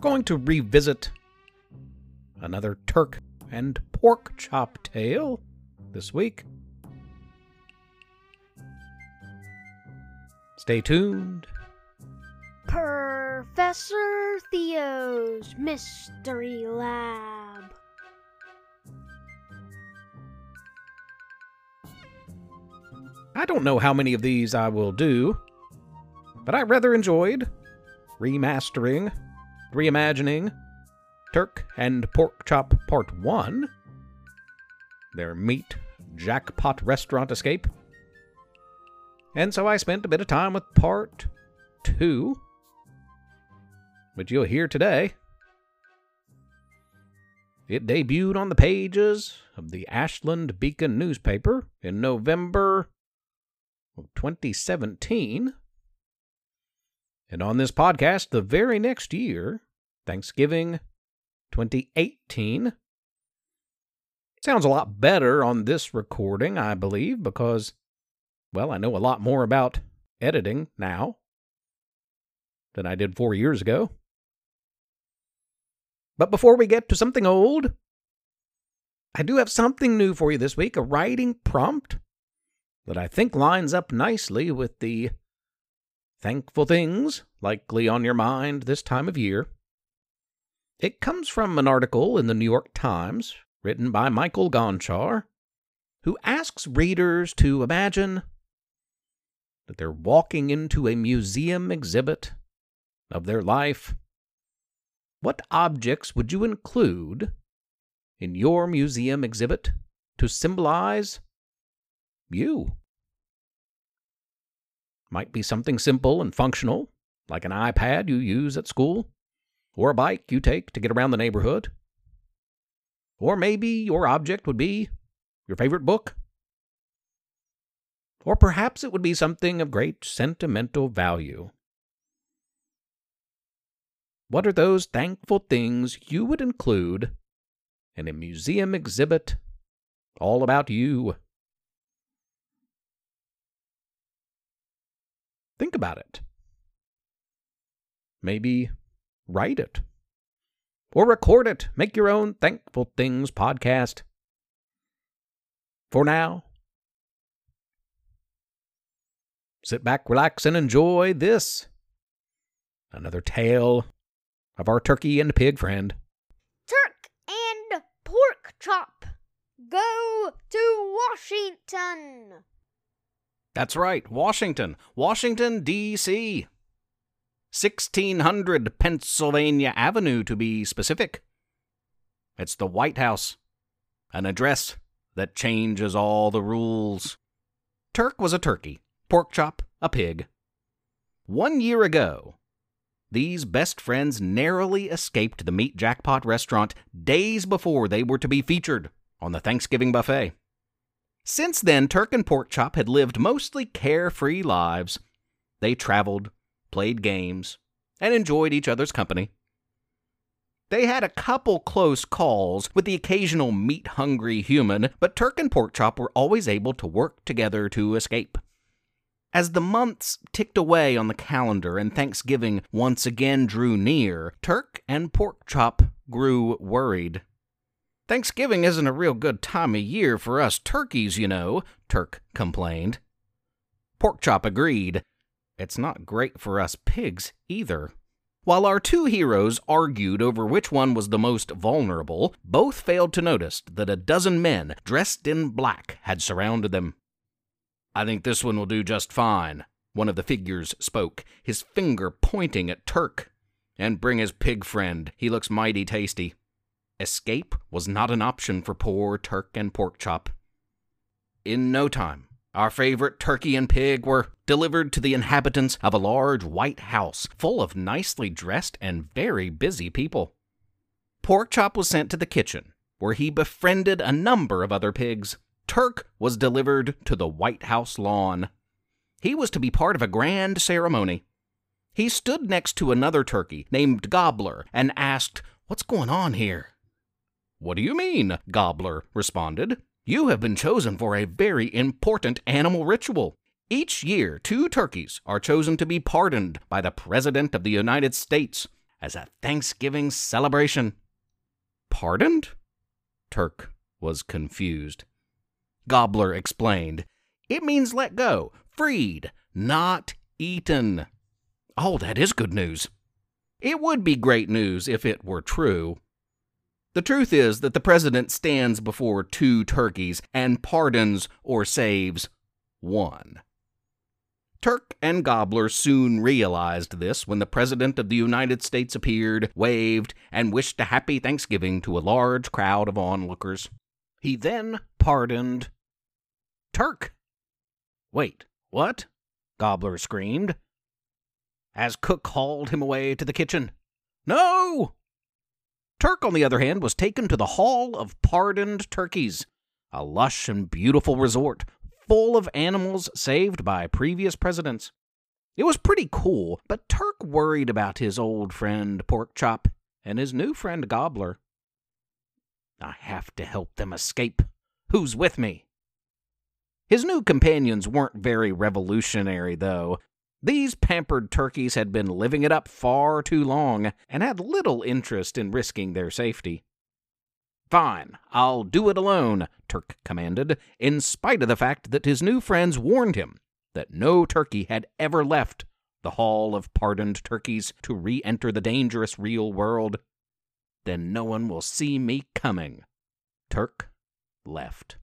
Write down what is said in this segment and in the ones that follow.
going to revisit another Turk and pork chop tale this week. Stay tuned. Professor Theo's Mystery Lab. I don't know how many of these I will do, but I rather enjoyed remastering, reimagining Turk and Pork Chop Part 1, their meat jackpot restaurant escape. And so I spent a bit of time with Part 2, which you'll hear today. It debuted on the pages of the Ashland Beacon newspaper in November of 2017. And on this podcast, the very next year, Thanksgiving 2018. Sounds a lot better on this recording, I believe, because, well, I know a lot more about editing now than I did four years ago. But before we get to something old, I do have something new for you this week a writing prompt that I think lines up nicely with the thankful things likely on your mind this time of year. It comes from an article in the New York Times written by Michael Gonchar, who asks readers to imagine that they're walking into a museum exhibit of their life what objects would you include in your museum exhibit to symbolize you? Might be something simple and functional, like an iPad you use at school, or a bike you take to get around the neighborhood. Or maybe your object would be your favorite book. Or perhaps it would be something of great sentimental value. What are those thankful things you would include in a museum exhibit all about you? Think about it. Maybe write it. Or record it. Make your own Thankful Things podcast. For now, sit back, relax, and enjoy this. Another tale of our turkey and pig friend. Turk and pork chop. Go to Washington. That's right, Washington. Washington, D.C. 1600 Pennsylvania Avenue, to be specific. It's the White House, an address that changes all the rules. Turk was a turkey, pork chop, a pig. One year ago, these best friends narrowly escaped the meat jackpot restaurant days before they were to be featured on the Thanksgiving buffet. Since then, Turk and Porkchop had lived mostly carefree lives. They traveled, played games, and enjoyed each other's company. They had a couple close calls with the occasional meat hungry human, but Turk and Porkchop were always able to work together to escape. As the months ticked away on the calendar and Thanksgiving once again drew near, Turk and Porkchop grew worried. Thanksgiving isn't a real good time of year for us turkeys, you know, Turk complained. Porkchop agreed. It's not great for us pigs either. While our two heroes argued over which one was the most vulnerable, both failed to notice that a dozen men dressed in black had surrounded them. I think this one will do just fine, one of the figures spoke, his finger pointing at Turk. And bring his pig friend, he looks mighty tasty. Escape was not an option for poor Turk and Porkchop. In no time, our favorite turkey and pig were delivered to the inhabitants of a large white house full of nicely dressed and very busy people. Porkchop was sent to the kitchen, where he befriended a number of other pigs. Turk was delivered to the White House lawn. He was to be part of a grand ceremony. He stood next to another turkey named Gobbler and asked, What's going on here? What do you mean? Gobbler responded. You have been chosen for a very important animal ritual. Each year, two turkeys are chosen to be pardoned by the President of the United States. as a Thanksgiving celebration. Pardoned? Turk was confused. Gobbler explained. It means let go, freed, not eaten. Oh, that is good news. It would be great news if it were true. The truth is that the president stands before two turkeys and pardons or saves one. Turk and Gobbler soon realized this when the President of the United States appeared, waved, and wished a happy Thanksgiving to a large crowd of onlookers. He then pardoned Turk. Wait, what? Gobbler screamed. As Cook hauled him away to the kitchen. No! Turk, on the other hand, was taken to the Hall of Pardoned Turkeys, a lush and beautiful resort full of animals saved by previous presidents. It was pretty cool, but Turk worried about his old friend Porkchop and his new friend Gobbler. I have to help them escape. Who's with me? His new companions weren't very revolutionary, though. These pampered turkeys had been living it up far too long and had little interest in risking their safety. Fine, I'll do it alone, Turk commanded, in spite of the fact that his new friends warned him that no turkey had ever left the Hall of Pardoned Turkeys to re enter the dangerous real world. Then no one will see me coming. Turk left.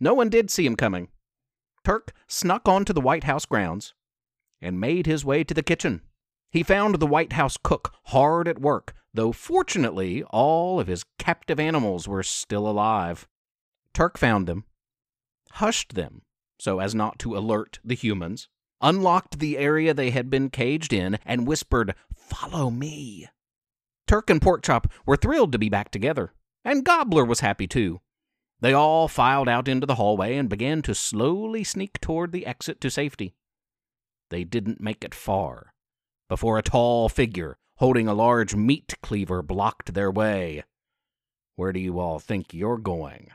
No one did see him coming. Turk snuck onto the White House grounds and made his way to the kitchen. He found the White House cook hard at work, though fortunately all of his captive animals were still alive. Turk found them, hushed them so as not to alert the humans, unlocked the area they had been caged in, and whispered, Follow me. Turk and Porkchop were thrilled to be back together, and Gobbler was happy too. They all filed out into the hallway and began to slowly sneak toward the exit to safety. They didn't make it far before a tall figure holding a large meat cleaver blocked their way. Where do you all think you're going?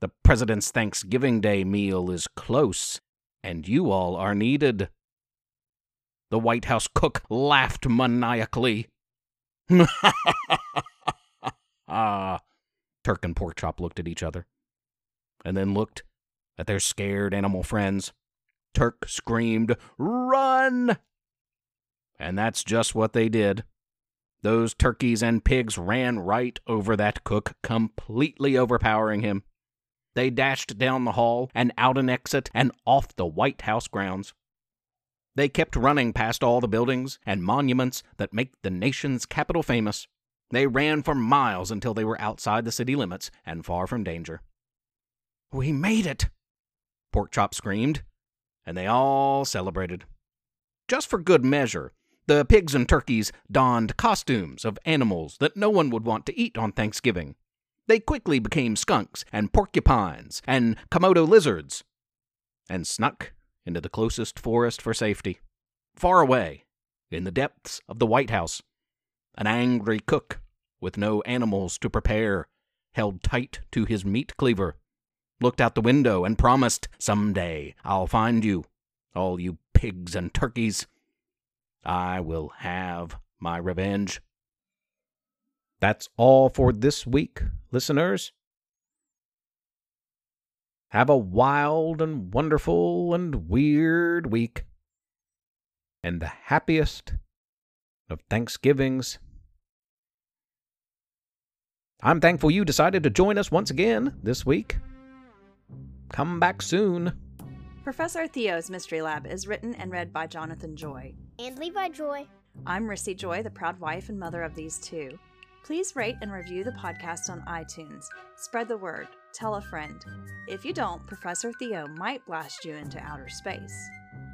The President's Thanksgiving Day meal is close, and you all are needed. The White House cook laughed maniacally. ah, Turk and Porkchop looked at each other, and then looked at their scared animal friends. Turk screamed, Run! And that's just what they did. Those turkeys and pigs ran right over that cook, completely overpowering him. They dashed down the hall and out an exit and off the White House grounds. They kept running past all the buildings and monuments that make the nation's capital famous. They ran for miles until they were outside the city limits and far from danger. We made it! Porkchop screamed, and they all celebrated. Just for good measure, the pigs and turkeys donned costumes of animals that no one would want to eat on Thanksgiving. They quickly became skunks and porcupines and Komodo lizards and snuck into the closest forest for safety. Far away, in the depths of the White House, an angry cook with no animals to prepare held tight to his meat cleaver, looked out the window, and promised, Some day I'll find you, all you pigs and turkeys, I will have my revenge. That's all for this week, listeners. Have a wild and wonderful and weird week. And the happiest of Thanksgivings. I'm thankful you decided to join us once again this week. Come back soon. Professor Theo's Mystery Lab is written and read by Jonathan Joy. And Levi Joy. I'm Rissy Joy, the proud wife and mother of these two. Please rate and review the podcast on iTunes. Spread the word. Tell a friend. If you don't, Professor Theo might blast you into outer space.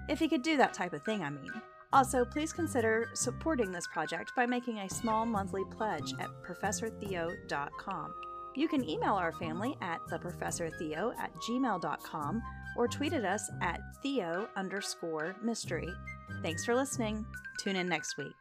If he could do that type of thing, I mean. Also, please consider supporting this project by making a small monthly pledge at ProfessorTheo.com. You can email our family at theprofessortheo at gmail.com or tweet at us at theo underscore mystery. Thanks for listening. Tune in next week.